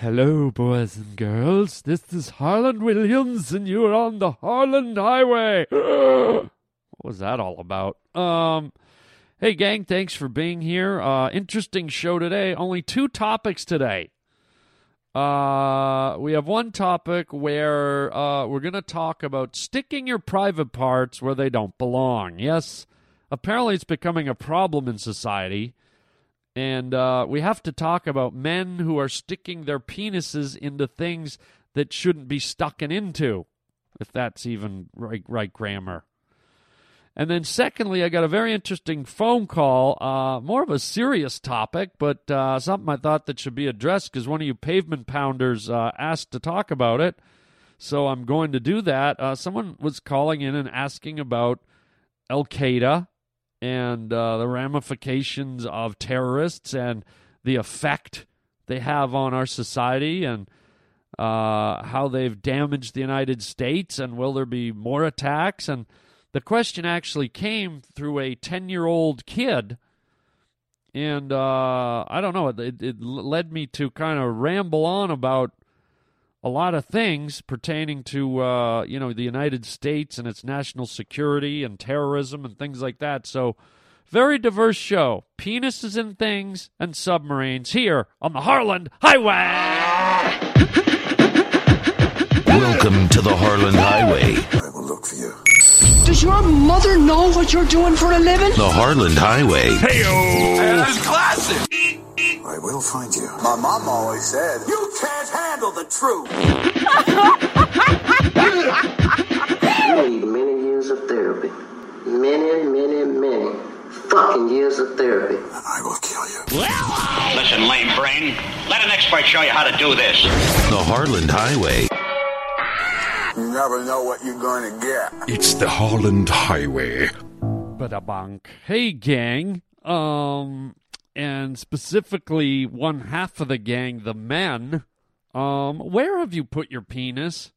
Hello, boys and girls. This is Harland Williams, and you're on the Harland Highway. what was that all about? Um, hey, gang, thanks for being here. Uh, interesting show today. Only two topics today. Uh, we have one topic where uh, we're going to talk about sticking your private parts where they don't belong. Yes, apparently it's becoming a problem in society. And uh, we have to talk about men who are sticking their penises into things that shouldn't be stucking into, if that's even right, right grammar. And then, secondly, I got a very interesting phone call, uh, more of a serious topic, but uh, something I thought that should be addressed because one of you pavement pounders uh, asked to talk about it. So I'm going to do that. Uh, someone was calling in and asking about Al Qaeda and uh, the ramifications of terrorists and the effect they have on our society and uh, how they've damaged the United States and will there be more attacks? And the question actually came through a 10 year old kid. And uh, I don't know, it, it led me to kind of ramble on about a lot of things pertaining to uh, you know the United States and its national security and terrorism and things like that. So, very diverse show. Penises and things and submarines here on the Harland Highway. Welcome to the Harland Highway. I will look for you. Does your mother know what you're doing for a living? The Harland Highway. Hey, That's classic. I will find you. My mom always said, "You can't handle the truth." You need many years of therapy. Many, many, many fucking years of therapy. I will kill you. Listen, lame brain. Let an expert show you how to do this. The Harland Highway. You never know what you're going to get. It's the Harland Highway. But a Badabunk. Hey, gang. Um, and specifically one half of the gang, the men. Um, where have you put your penis?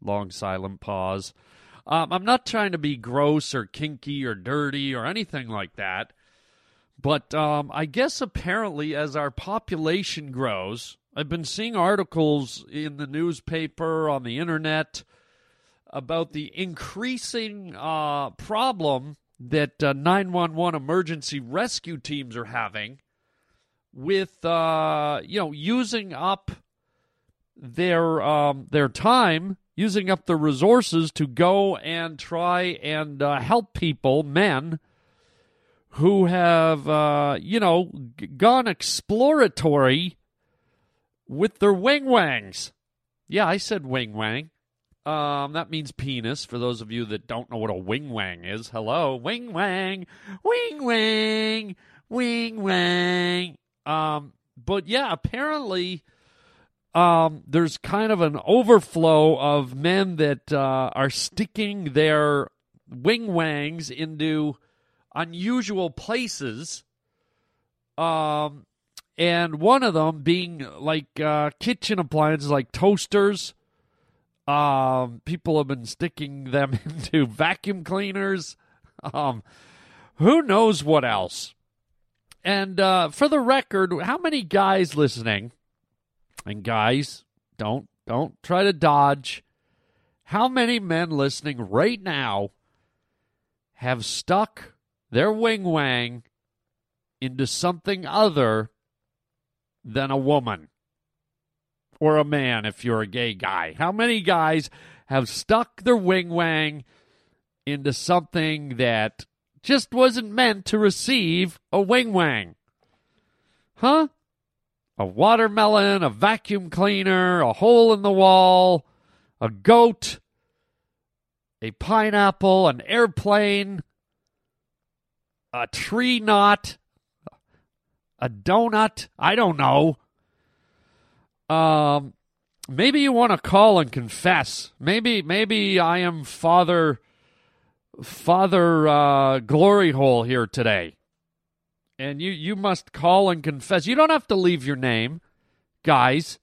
Long silent pause. Um, I'm not trying to be gross or kinky or dirty or anything like that. But um, I guess apparently, as our population grows, I've been seeing articles in the newspaper, on the internet, about the increasing uh, problem that uh, 911 emergency rescue teams are having with, uh, you know, using up their um, their time, using up the resources to go and try and uh, help people, men who have, uh, you know, g- gone exploratory with their wing wangs. Yeah, I said wing wang. Um, that means penis. For those of you that don't know what a wing wang is, hello, wing wang, wing wang, wing wang. Um, but yeah, apparently, um, there's kind of an overflow of men that uh, are sticking their wing wangs into unusual places. Um, and one of them being like uh, kitchen appliances, like toasters. Um, people have been sticking them into vacuum cleaners. Um, who knows what else? And uh, for the record, how many guys listening? And guys, don't don't try to dodge. How many men listening right now have stuck their wing wang into something other than a woman or a man if you're a gay guy? How many guys have stuck their wing wang into something that just wasn't meant to receive a wing wang? Huh? A watermelon, a vacuum cleaner, a hole in the wall, a goat, a pineapple, an airplane, a tree knot, a donut. I don't know. Um, maybe you want to call and confess. Maybe, maybe I am Father, Father uh, Glory Hole here today, and you you must call and confess. You don't have to leave your name, guys.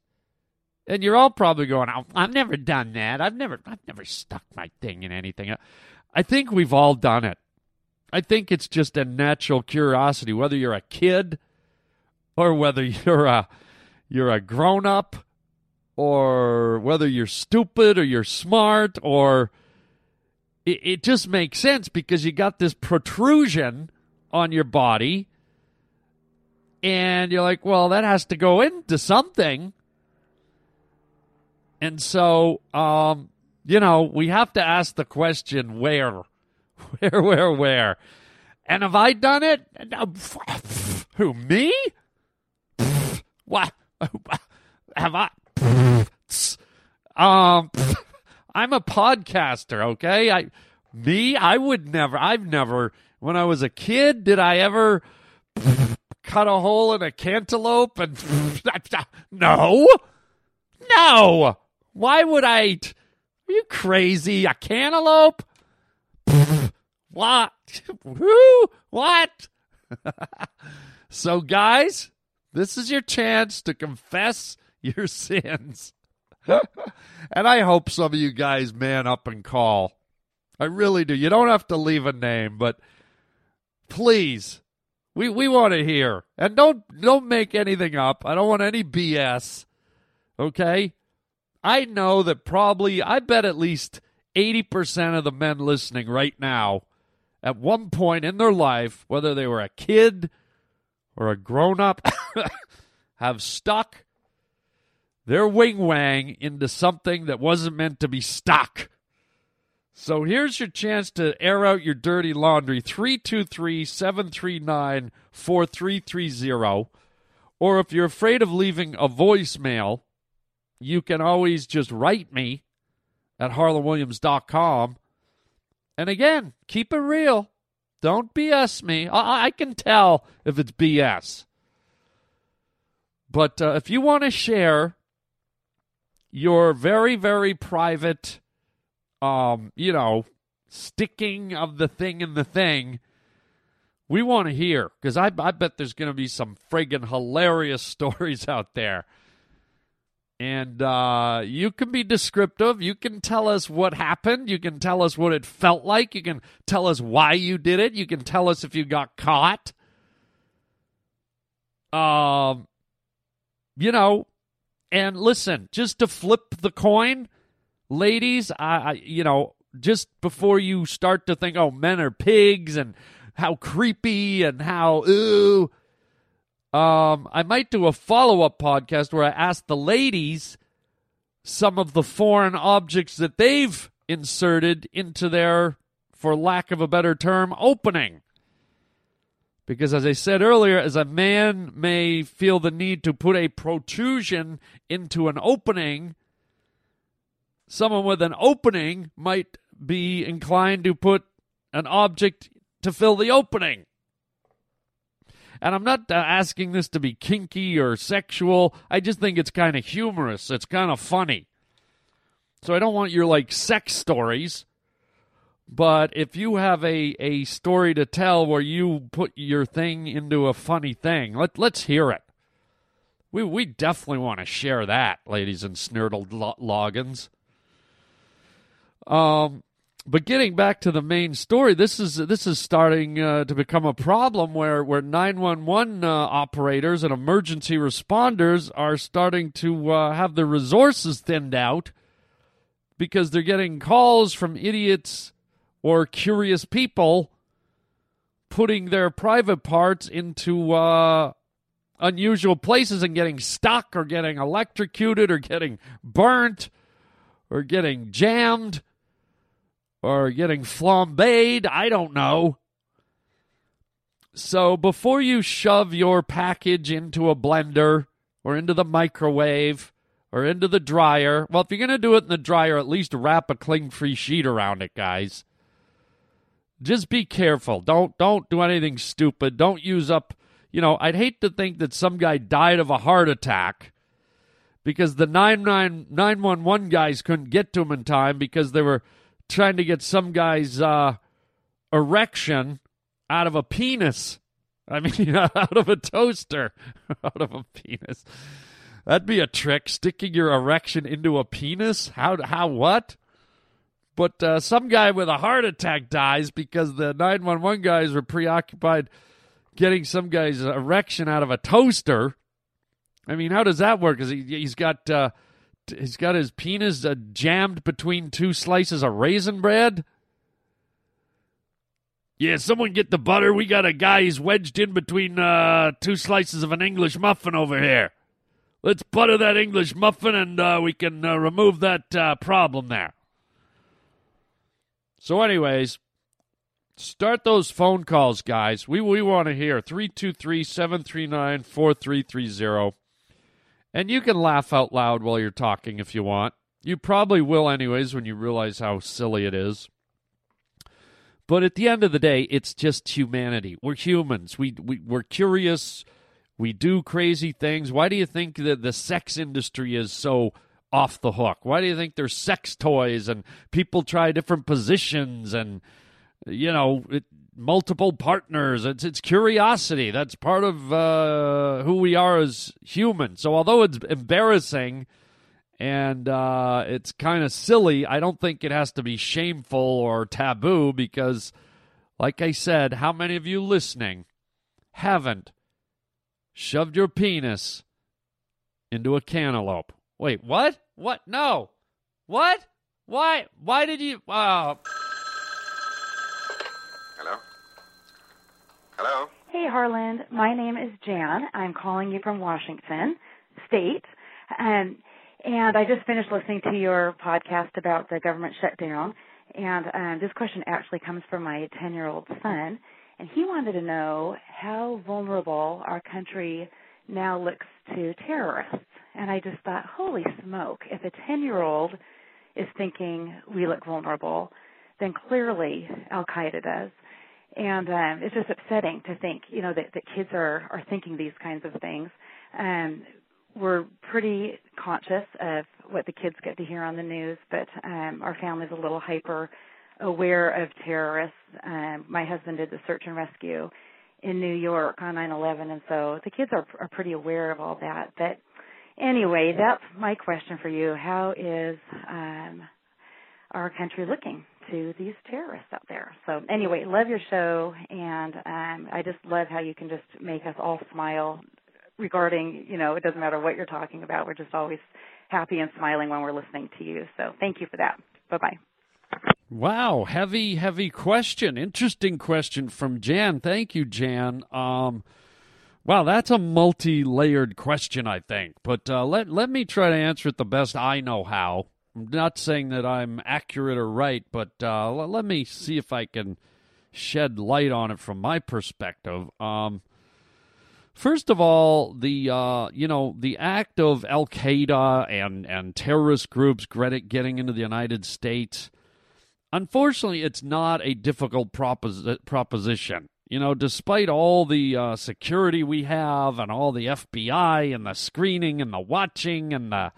And you're all probably going, "Oh, "I've never done that. I've never, I've never stuck my thing in anything." I think we've all done it. I think it's just a natural curiosity, whether you're a kid or whether you're a you're a grown up or whether you're stupid or you're smart or it, it just makes sense because you got this protrusion on your body and you're like, well, that has to go into something. And so, um, you know, we have to ask the question where? Where, where, where? And have I done it? Who, me? What? Have I? Um, I'm a podcaster, okay? I, me, I would never, I've never, when I was a kid, did I ever cut a hole in a cantaloupe and, no, no. Why would I? Are you crazy? A cantaloupe? what? Who? What? so, guys, this is your chance to confess your sins. and I hope some of you guys man up and call. I really do. You don't have to leave a name, but please, we we want to hear. And don't don't make anything up. I don't want any BS. Okay? I know that probably I bet at least 80% of the men listening right now at one point in their life, whether they were a kid or a grown up, have stuck their wing wang into something that wasn't meant to be stuck. So here's your chance to air out your dirty laundry 323 739 4330. Or if you're afraid of leaving a voicemail, you can always just write me at harlandwilliams.com. And again, keep it real. Don't BS me. I, I can tell if it's BS. But uh, if you want to share your very, very private, um, you know, sticking of the thing in the thing, we want to hear because I, I bet there's going to be some friggin' hilarious stories out there. And uh, you can be descriptive. You can tell us what happened. You can tell us what it felt like. You can tell us why you did it. You can tell us if you got caught. Um, you know, and listen, just to flip the coin, ladies, I, I you know, just before you start to think, oh, men are pigs and how creepy and how ooh, um, I might do a follow up podcast where I ask the ladies some of the foreign objects that they've inserted into their, for lack of a better term, opening. Because as I said earlier, as a man may feel the need to put a protrusion into an opening, someone with an opening might be inclined to put an object to fill the opening. And I'm not uh, asking this to be kinky or sexual. I just think it's kind of humorous. It's kind of funny. So I don't want your like sex stories. But if you have a, a story to tell where you put your thing into a funny thing, let, let's hear it. We, we definitely want to share that, ladies and snurdled lo- logins. Um, but getting back to the main story, this is this is starting uh, to become a problem where where nine one one uh, operators and emergency responders are starting to uh, have their resources thinned out because they're getting calls from idiots or curious people putting their private parts into uh, unusual places and getting stuck or getting electrocuted or getting burnt or getting jammed or getting flambéed. I don't know. So before you shove your package into a blender or into the microwave or into the dryer, well, if you're going to do it in the dryer, at least wrap a cling free sheet around it, guys. Just be careful. Don't don't do anything stupid. Don't use up, you know, I'd hate to think that some guy died of a heart attack because the 911 guys couldn't get to him in time because they were trying to get some guy's uh, erection out of a penis. I mean, out of a toaster, out of a penis. That'd be a trick, sticking your erection into a penis. How? How? What? But uh, some guy with a heart attack dies because the 911 guys were preoccupied getting some guy's erection out of a toaster. I mean, how does that work? Is he he's got uh, he's got his penis uh, jammed between two slices of raisin bread? Yeah, someone get the butter. We got a guy he's wedged in between uh, two slices of an English muffin over here. Let's butter that English muffin and uh, we can uh, remove that uh, problem there. So, anyways, start those phone calls, guys. We, we want to hear 323 739 4330. And you can laugh out loud while you're talking if you want. You probably will, anyways, when you realize how silly it is. But at the end of the day, it's just humanity. We're humans. We, we we're curious. We do crazy things. Why do you think that the sex industry is so off the hook? Why do you think there's sex toys and people try different positions and you know it, multiple partners? It's it's curiosity. That's part of uh, who we are as humans. So although it's embarrassing and uh, it's kind of silly. I don't think it has to be shameful or taboo because, like I said, how many of you listening haven't shoved your penis into a cantaloupe? Wait, what? What? No. What? Why? Why did you? Uh... Hello? Hey, Harland. My name is Jan. I'm calling you from Washington State. Um, and I just finished listening to your podcast about the government shutdown. And um, this question actually comes from my 10 year old son. And he wanted to know how vulnerable our country now looks to terrorists. And I just thought, holy smoke, if a 10 year old is thinking we look vulnerable, then clearly Al Qaeda does. And um, it's just upsetting to think, you know, that, that kids are, are thinking these kinds of things. Um, we're pretty conscious of what the kids get to hear on the news, but um, our family's a little hyper aware of terrorists. Um, my husband did the search and rescue in New York on 9/11, and so the kids are are pretty aware of all that. But anyway, that's my question for you. How is um, our country looking to these terrorists out there? So anyway, love your show, and um, I just love how you can just make us all smile regarding, you know, it doesn't matter what you're talking about. We're just always happy and smiling when we're listening to you. So thank you for that. Bye bye. Wow, heavy, heavy question. Interesting question from Jan. Thank you, Jan. Um, wow, that's a multi-layered question, I think. But uh, let let me try to answer it the best I know how. I'm not saying that I'm accurate or right, but uh, let, me see if I can shed light on it from my perspective. Um, First of all, the uh, you know the act of Al Qaeda and and terrorist groups getting into the United States. Unfortunately, it's not a difficult propos- proposition. You know, despite all the uh, security we have and all the FBI and the screening and the watching and the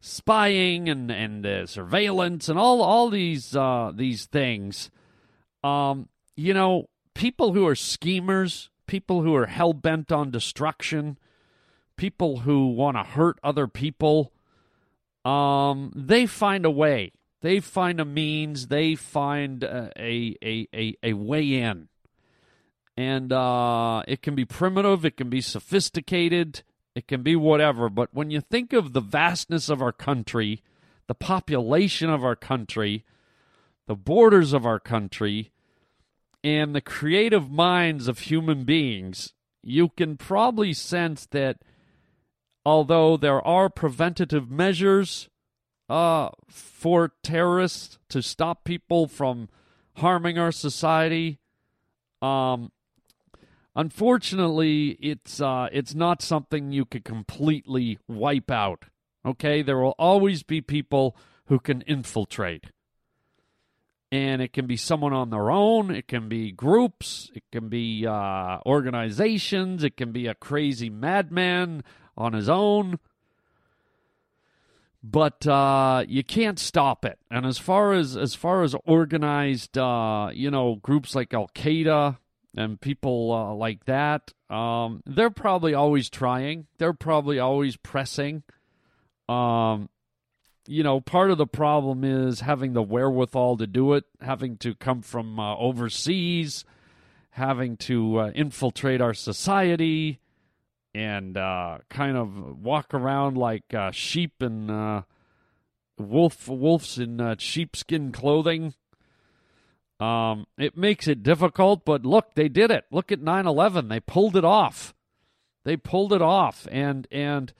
spying and and the surveillance and all all these uh, these things, um, you know, people who are schemers people who are hell bent on destruction, people who want to hurt other people, um, they find a way. They find a means. They find a a a, a way in, and uh, it can be primitive. It can be sophisticated. It can be whatever. But when you think of the vastness of our country, the population of our country, the borders of our country, and the creative minds of human beings, you can probably sense that although there are preventative measures uh, for terrorists to stop people from harming our society, um, unfortunately, it's uh, it's not something you could completely wipe out. Okay, there will always be people who can infiltrate. And it can be someone on their own it can be groups it can be uh, organizations it can be a crazy madman on his own. But uh, you can't stop it. And as far as as far as organized uh, you know groups like al-qaeda and people uh, like that um, they're probably always trying they're probably always pressing um, you know, part of the problem is having the wherewithal to do it, having to come from uh, overseas, having to uh, infiltrate our society, and uh, kind of walk around like uh, sheep and uh, wolf wolves in uh, sheepskin clothing. Um, it makes it difficult, but look, they did it. Look at 9/11; they pulled it off. They pulled it off, and and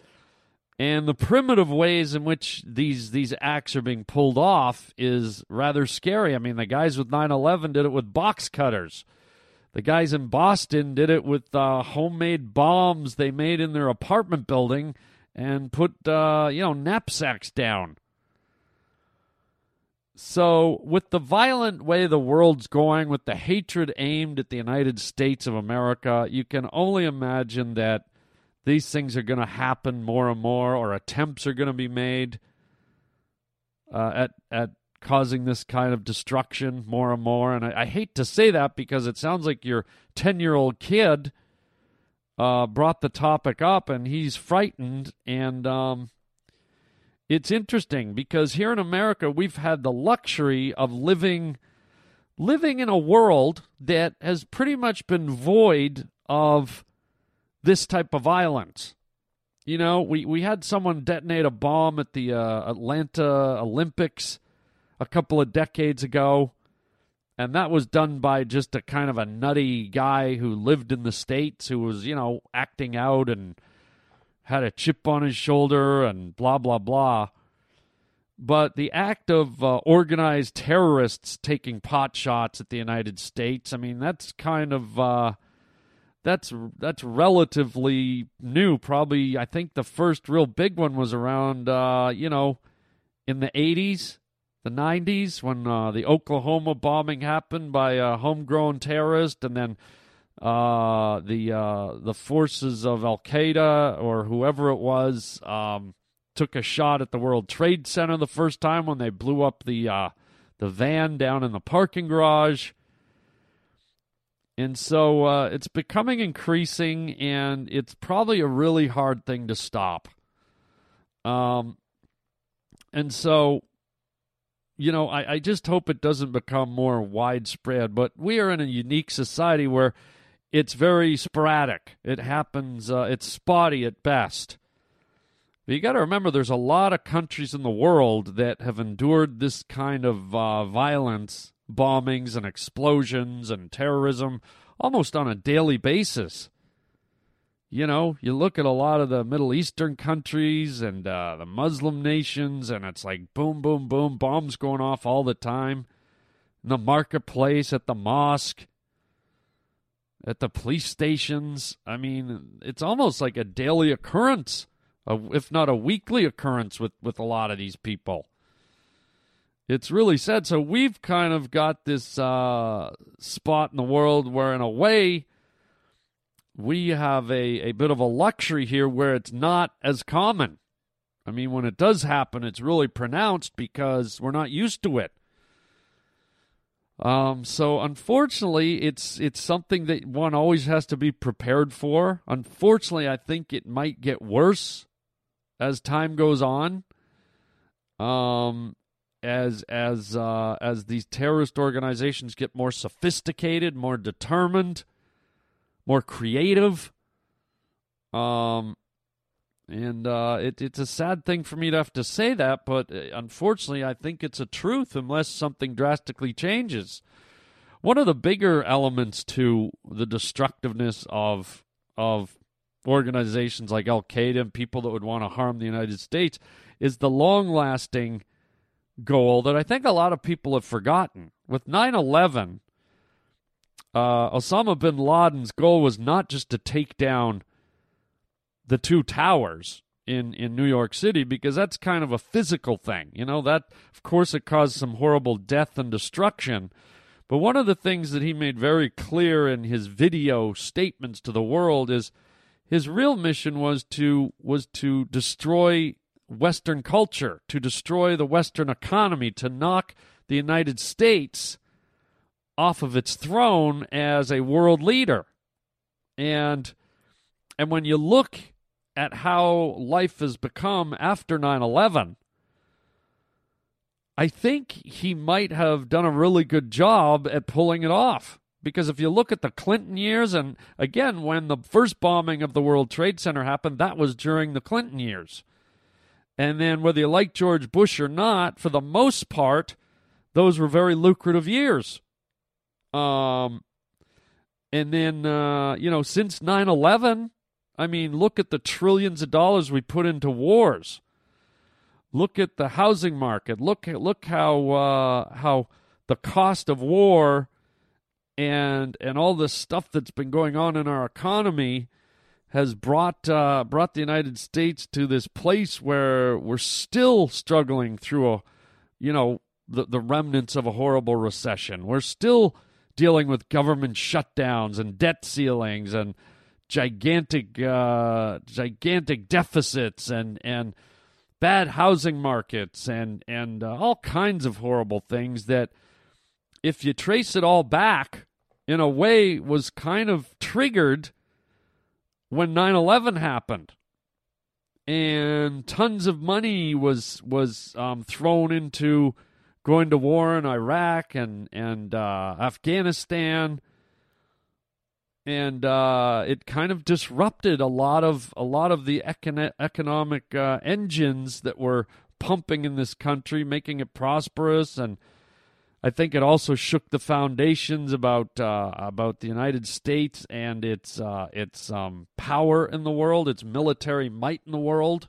and the primitive ways in which these these acts are being pulled off is rather scary. I mean, the guys with 9/11 did it with box cutters. The guys in Boston did it with uh, homemade bombs they made in their apartment building and put uh, you know knapsacks down. So, with the violent way the world's going, with the hatred aimed at the United States of America, you can only imagine that these things are going to happen more and more, or attempts are going to be made uh, at at causing this kind of destruction more and more. And I, I hate to say that because it sounds like your ten year old kid uh, brought the topic up, and he's frightened and. Um, it's interesting because here in America we've had the luxury of living living in a world that has pretty much been void of this type of violence. You know, we, we had someone detonate a bomb at the uh, Atlanta Olympics a couple of decades ago, and that was done by just a kind of a nutty guy who lived in the States who was, you know, acting out and had a chip on his shoulder and blah, blah, blah. But the act of uh, organized terrorists taking pot shots at the United States, I mean, that's kind of. Uh, that's that's relatively new. Probably, I think the first real big one was around, uh, you know, in the '80s, the '90s, when uh, the Oklahoma bombing happened by a homegrown terrorist, and then uh, the uh, the forces of Al Qaeda or whoever it was um, took a shot at the World Trade Center the first time when they blew up the uh, the van down in the parking garage. And so uh, it's becoming increasing, and it's probably a really hard thing to stop. Um, and so, you know, I, I just hope it doesn't become more widespread. But we are in a unique society where it's very sporadic. It happens, uh, it's spotty at best. But you got to remember, there's a lot of countries in the world that have endured this kind of uh, violence bombings and explosions and terrorism almost on a daily basis. You know, you look at a lot of the Middle Eastern countries and uh, the Muslim nations, and it's like boom, boom, boom, bombs going off all the time. In the marketplace, at the mosque, at the police stations. I mean, it's almost like a daily occurrence, if not a weekly occurrence with, with a lot of these people it's really sad. So we've kind of got this uh, spot in the world where, in a way, we have a, a bit of a luxury here where it's not as common. I mean, when it does happen, it's really pronounced because we're not used to it. Um, so unfortunately, it's it's something that one always has to be prepared for. Unfortunately, I think it might get worse as time goes on. Um, as as uh, as these terrorist organizations get more sophisticated, more determined, more creative. Um, and uh, it, it's a sad thing for me to have to say that, but uh, unfortunately, I think it's a truth unless something drastically changes. One of the bigger elements to the destructiveness of of organizations like Al Qaeda and people that would want to harm the United States is the long lasting goal that I think a lot of people have forgotten. With 9 11, uh, Osama bin Laden's goal was not just to take down the two towers in, in New York City, because that's kind of a physical thing. You know, that, of course, it caused some horrible death and destruction. But one of the things that he made very clear in his video statements to the world is his real mission was to was to destroy Western culture, to destroy the Western economy, to knock the United States off of its throne as a world leader. And and when you look at how life has become after 9/11, I think he might have done a really good job at pulling it off Because if you look at the Clinton years, and again, when the first bombing of the World Trade Center happened, that was during the Clinton years. And then, whether you like George Bush or not, for the most part, those were very lucrative years. Um, and then, uh, you know, since 9 11, I mean, look at the trillions of dollars we put into wars. Look at the housing market. Look look how uh, how the cost of war and and all this stuff that's been going on in our economy has brought uh, brought the United States to this place where we're still struggling through a you know the the remnants of a horrible recession. We're still dealing with government shutdowns and debt ceilings and gigantic uh, gigantic deficits and and bad housing markets and and uh, all kinds of horrible things that if you trace it all back in a way was kind of triggered when 9/11 happened. And tons of money was was um, thrown into going to war in Iraq and and uh, Afghanistan and uh, it kind of disrupted a lot of a lot of the econ- economic uh, engines that were pumping in this country, making it prosperous, and I think it also shook the foundations about uh, about the United States and its uh, its um, power in the world, its military might in the world.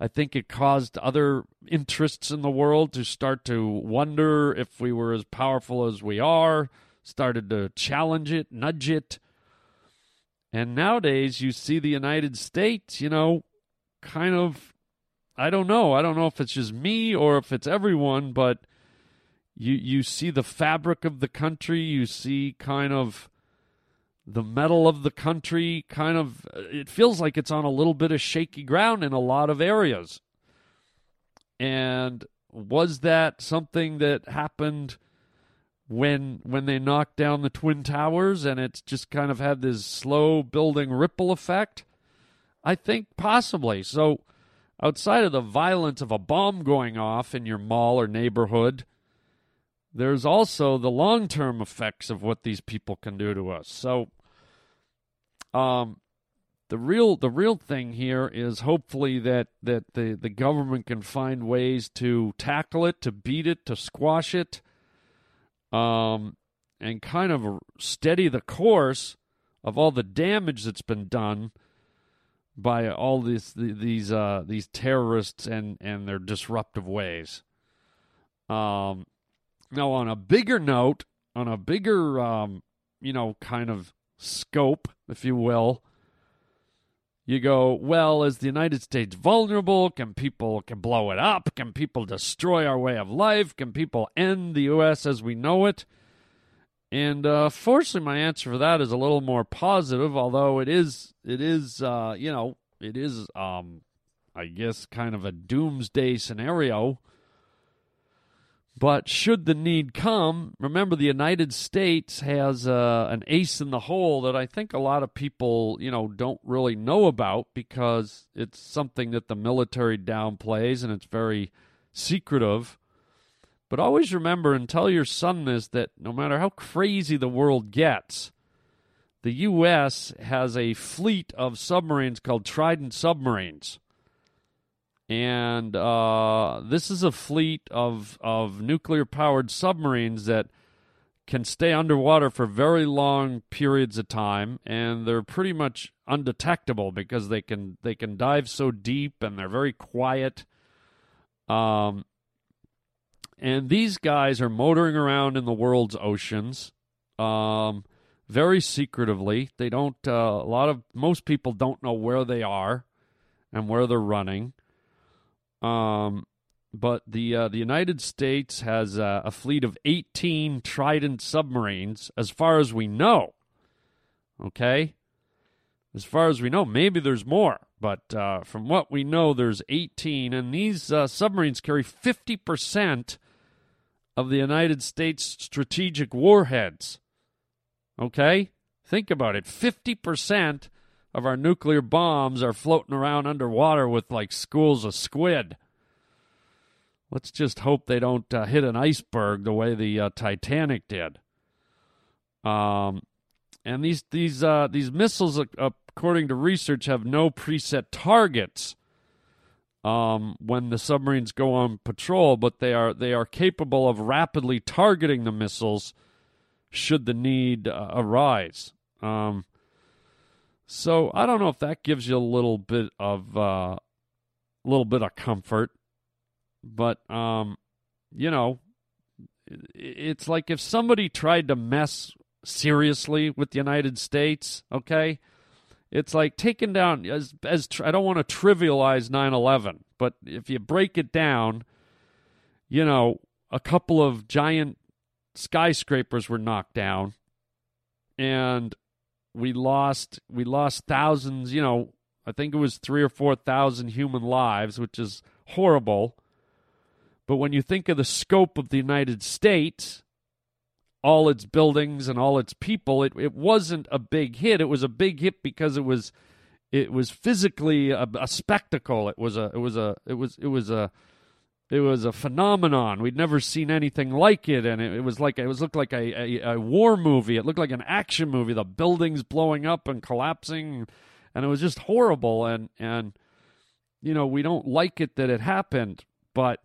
I think it caused other interests in the world to start to wonder if we were as powerful as we are started to challenge it, nudge it. And nowadays, you see the United States, you know, kind of, I don't know. I don't know if it's just me or if it's everyone, but you, you see the fabric of the country. You see kind of the mettle of the country kind of, it feels like it's on a little bit of shaky ground in a lot of areas. And was that something that happened when when they knocked down the twin towers and it's just kind of had this slow building ripple effect i think possibly. So outside of the violence of a bomb going off in your mall or neighborhood there's also the long-term effects of what these people can do to us. So um the real the real thing here is hopefully that that the the government can find ways to tackle it to beat it to squash it um, and kind of steady the course of all the damage that's been done by all these these uh, these terrorists and and their disruptive ways. Um, now, on a bigger note, on a bigger um, you know kind of scope, if you will. You go, well, is the United States vulnerable? Can people can blow it up? Can people destroy our way of life? Can people end the U.S. as we know it? And uh, fortunately, my answer for that is a little more positive. Although it is, it is, uh, you know, it is, um, I guess, kind of a doomsday scenario. But should the need come, remember the United States has uh, an ace in the hole that I think a lot of people, you know, don't really know about because it's something that the military downplays and it's very secretive. But always remember and tell your son this that no matter how crazy the world gets, the U.S. has a fleet of submarines called Trident submarines and uh, this is a fleet of of nuclear powered submarines that can stay underwater for very long periods of time and they're pretty much undetectable because they can they can dive so deep and they're very quiet. Um and these guys are motoring around in the world's oceans um very secretively. They don't uh, a lot of most people don't know where they are and where they're running um, but the uh, the United States has uh, a fleet of 18 Trident submarines, as far as we know. Okay, as far as we know, maybe there's more, but uh, from what we know, there's 18, and these uh, submarines carry 50 percent of the United States strategic warheads. Okay, think about it: 50 percent of our nuclear bombs are floating around underwater with like schools of squid. Let's just hope they don't uh, hit an iceberg the way the uh, Titanic did. Um, and these these uh, these missiles, according to research, have no preset targets. Um, when the submarines go on patrol, but they are they are capable of rapidly targeting the missiles should the need uh, arise. Um, so I don't know if that gives you a little bit of a uh, little bit of comfort, but um, you know, it's like if somebody tried to mess seriously with the United States, okay? It's like taking down as as I don't want to trivialize 9/11, but if you break it down, you know, a couple of giant skyscrapers were knocked down and we lost we lost thousands, you know, I think it was 3 or 4,000 human lives, which is horrible. But when you think of the scope of the United States, all its buildings and all its people, it, it wasn't a big hit. It was a big hit because it was it was physically a, a spectacle. It was a it was a it was it was a it was a phenomenon. We'd never seen anything like it, and it, it was like it was looked like a, a, a, war movie. It looked like an action movie. The buildings blowing up and collapsing, and it was just horrible. And and you know we don't like it that it happened, but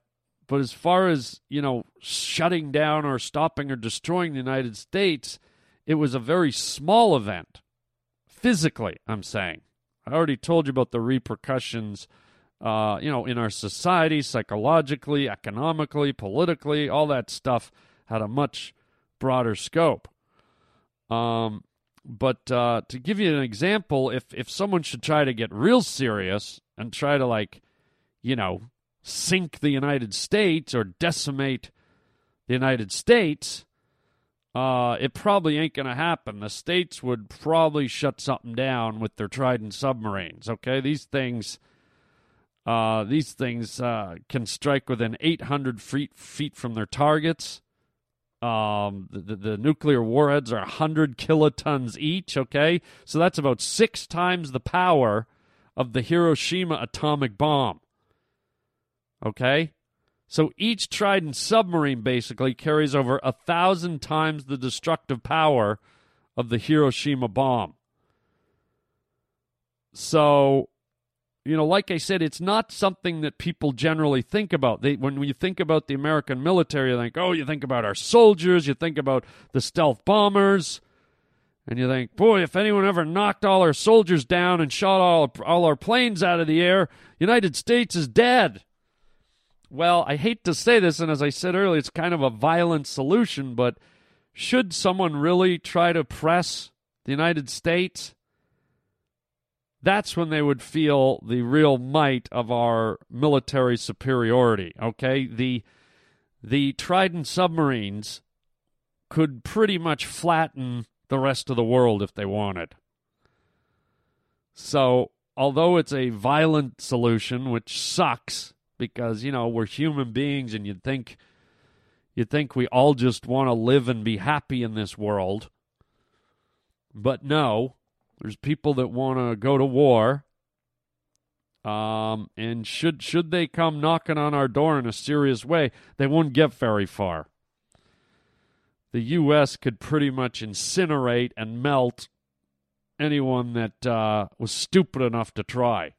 but as far as, you know, shutting down or stopping or destroying the United States, it was a very small event. Physically, I'm saying. I already told you about the repercussions, uh, you know, in our society, psychologically, economically, politically, all that stuff had a much broader scope. Um, but uh, to give you an example, if if someone should try to get real serious and try to like, you know, sink the United States or decimate the United States, uh, it probably ain't going to happen. The states would probably shut something down with their Trident submarines. Okay, these things, uh, these things uh, can strike within 800 feet feet from their targets. Um, the, the, nuclear warheads are 100 kilotons each. Okay, so that's about six times the power of the Hiroshima atomic bomb. Okay? So each Trident submarine basically carries over a thousand times the destructive power of the Hiroshima bomb. So, you know, like I said, it's not something that people generally think about. They, when you think about the American military, you think, oh, you think about our soldiers, you think about the stealth bombers, and you think, boy, if anyone ever knocked all our soldiers down and shot all, all our planes out of the air, United States is dead well, I hate to say this, and as I said earlier, it's kind of a violent solution, but should someone really try to press the United States, that's when they would feel the real might of our military superiority. Okay? The the Trident submarines could pretty much flatten the rest of the world if they wanted. So, although it's a violent solution, which sucks, because you know we're human beings and you'd think you'd think we all just want to live and be happy in this world but no there's people that want to go to war um, and should should they come knocking on our door in a serious way they won't get very far the US could pretty much incinerate and melt anyone that uh, was stupid enough to try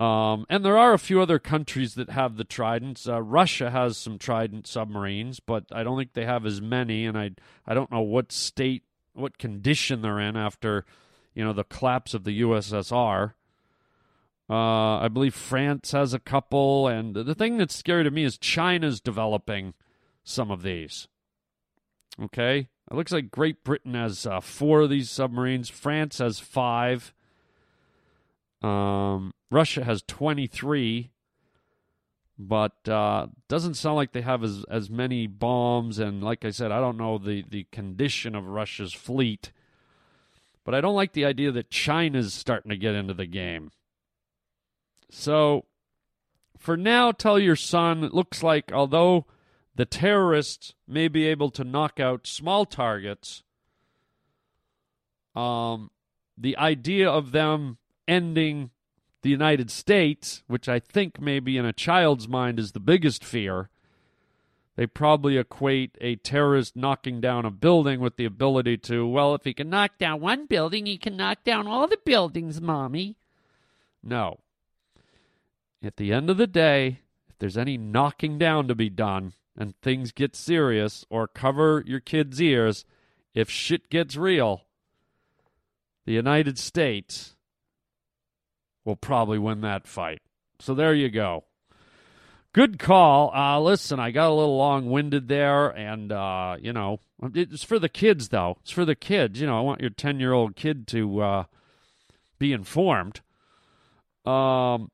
um, and there are a few other countries that have the Tridents. Uh, Russia has some Trident submarines, but I don't think they have as many. And I I don't know what state, what condition they're in after, you know, the collapse of the USSR. Uh, I believe France has a couple, and the thing that's scary to me is China's developing some of these. Okay, it looks like Great Britain has uh, four of these submarines. France has five. Um, Russia has 23, but uh, doesn't sound like they have as as many bombs. And like I said, I don't know the the condition of Russia's fleet, but I don't like the idea that China's starting to get into the game. So, for now, tell your son it looks like although the terrorists may be able to knock out small targets, um, the idea of them ending the United States, which I think maybe in a child's mind is the biggest fear, they probably equate a terrorist knocking down a building with the ability to, well, if he can knock down one building, he can knock down all the buildings, mommy. No. At the end of the day, if there's any knocking down to be done and things get serious, or cover your kids' ears, if shit gets real, the United States will probably win that fight. So there you go. Good call. Uh, listen, I got a little long winded there, and, uh, you know, it's for the kids, though. It's for the kids. You know, I want your 10 year old kid to uh, be informed. Um,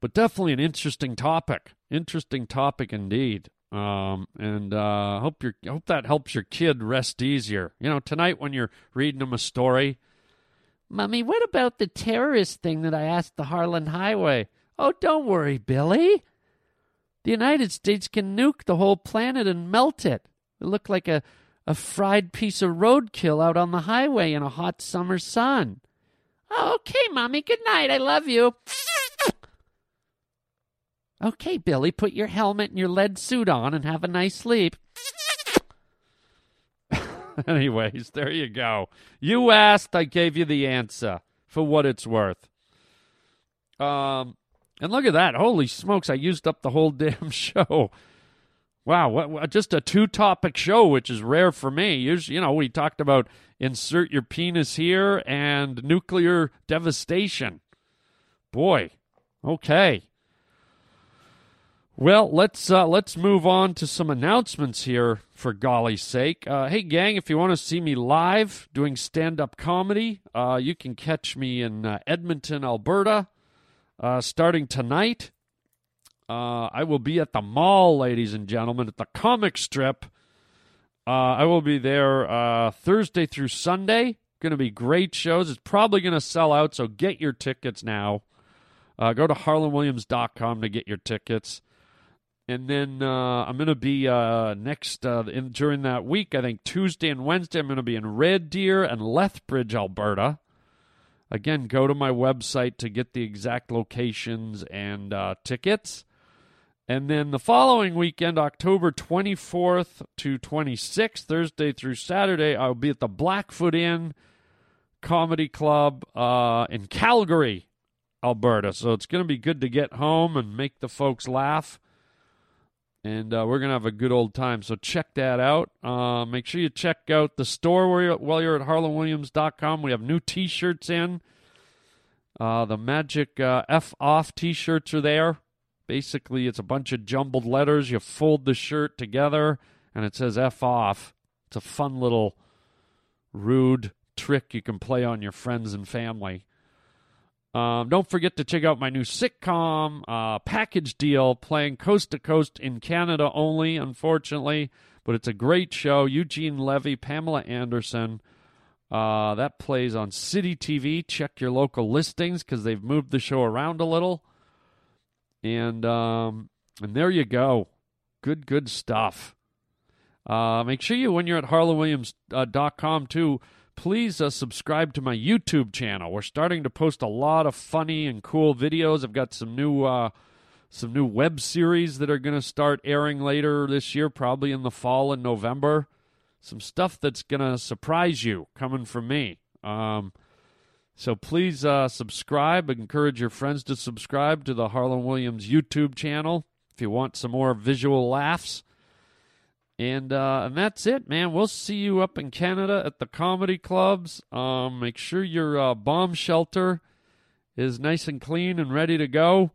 but definitely an interesting topic. Interesting topic indeed. Um, and uh, hope your hope that helps your kid rest easier. You know, tonight when you're reading them a story, Mummy, what about the terrorist thing that I asked the Harland Highway? Oh, don't worry, Billy. The United States can nuke the whole planet and melt it. It looked like a, a fried piece of roadkill out on the highway in a hot summer sun. Oh, okay, Mommy. Good night. I love you. okay, Billy, put your helmet and your lead suit on and have a nice sleep. Anyways, there you go. You asked, I gave you the answer for what it's worth. Um, and look at that. Holy smokes, I used up the whole damn show. Wow, what, what, just a two topic show, which is rare for me. Usually, you know, we talked about insert your penis here and nuclear devastation. Boy, okay. Well, let's uh, let's move on to some announcements here. For golly's sake, uh, hey gang, if you want to see me live doing stand up comedy, uh, you can catch me in uh, Edmonton, Alberta, uh, starting tonight. Uh, I will be at the mall, ladies and gentlemen, at the comic strip. I will be there Thursday through Sunday. Going to be great shows. It's probably going to sell out, so get your tickets now. go to harlandwilliams.com to get your tickets and then uh, I'm going to be uh, next uh, in, during that week. I think Tuesday and Wednesday I'm going to be in Red Deer and Lethbridge, Alberta. Again, go to my website to get the exact locations and uh, tickets. And then the following weekend, October 24th to 26th, Thursday through Saturday, I'll be at the Blackfoot Inn Comedy Club uh, in Calgary, Alberta. So it's going to be good to get home and make the folks laugh and uh, we're gonna have a good old time. So check that out. Uh, make sure you check out the store while you're, while you're at harlandwilliams.com. We have new T-shirts in. Uh, the magic uh, F off T-shirts are there. Basically, it's a bunch of jumbled letters. You fold the shirt together, and it says F off. It's a fun little rude trick you can play on your friends and family. Um, don't forget to check out my new sitcom uh, package deal playing coast to coast in Canada only, unfortunately. But it's a great show. Eugene Levy, Pamela Anderson. Uh, that plays on City TV. Check your local listings because they've moved the show around a little. And um, and there you go. Good, good stuff. Uh, make sure you, when you're at harlandwilliams.com, uh, too, please uh, subscribe to my YouTube channel. We're starting to post a lot of funny and cool videos. I've got some new uh, some new web series that are going to start airing later this year, probably in the fall in November. Some stuff that's going to surprise you coming from me. Um, so please uh, subscribe. Encourage your friends to subscribe to the Harland Williams YouTube channel if you want some more visual laughs. And uh, and that's it, man. We'll see you up in Canada at the comedy clubs. Um, make sure your uh, bomb shelter is nice and clean and ready to go.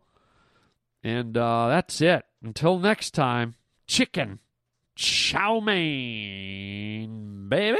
And uh, that's it. Until next time, chicken chow mein, baby.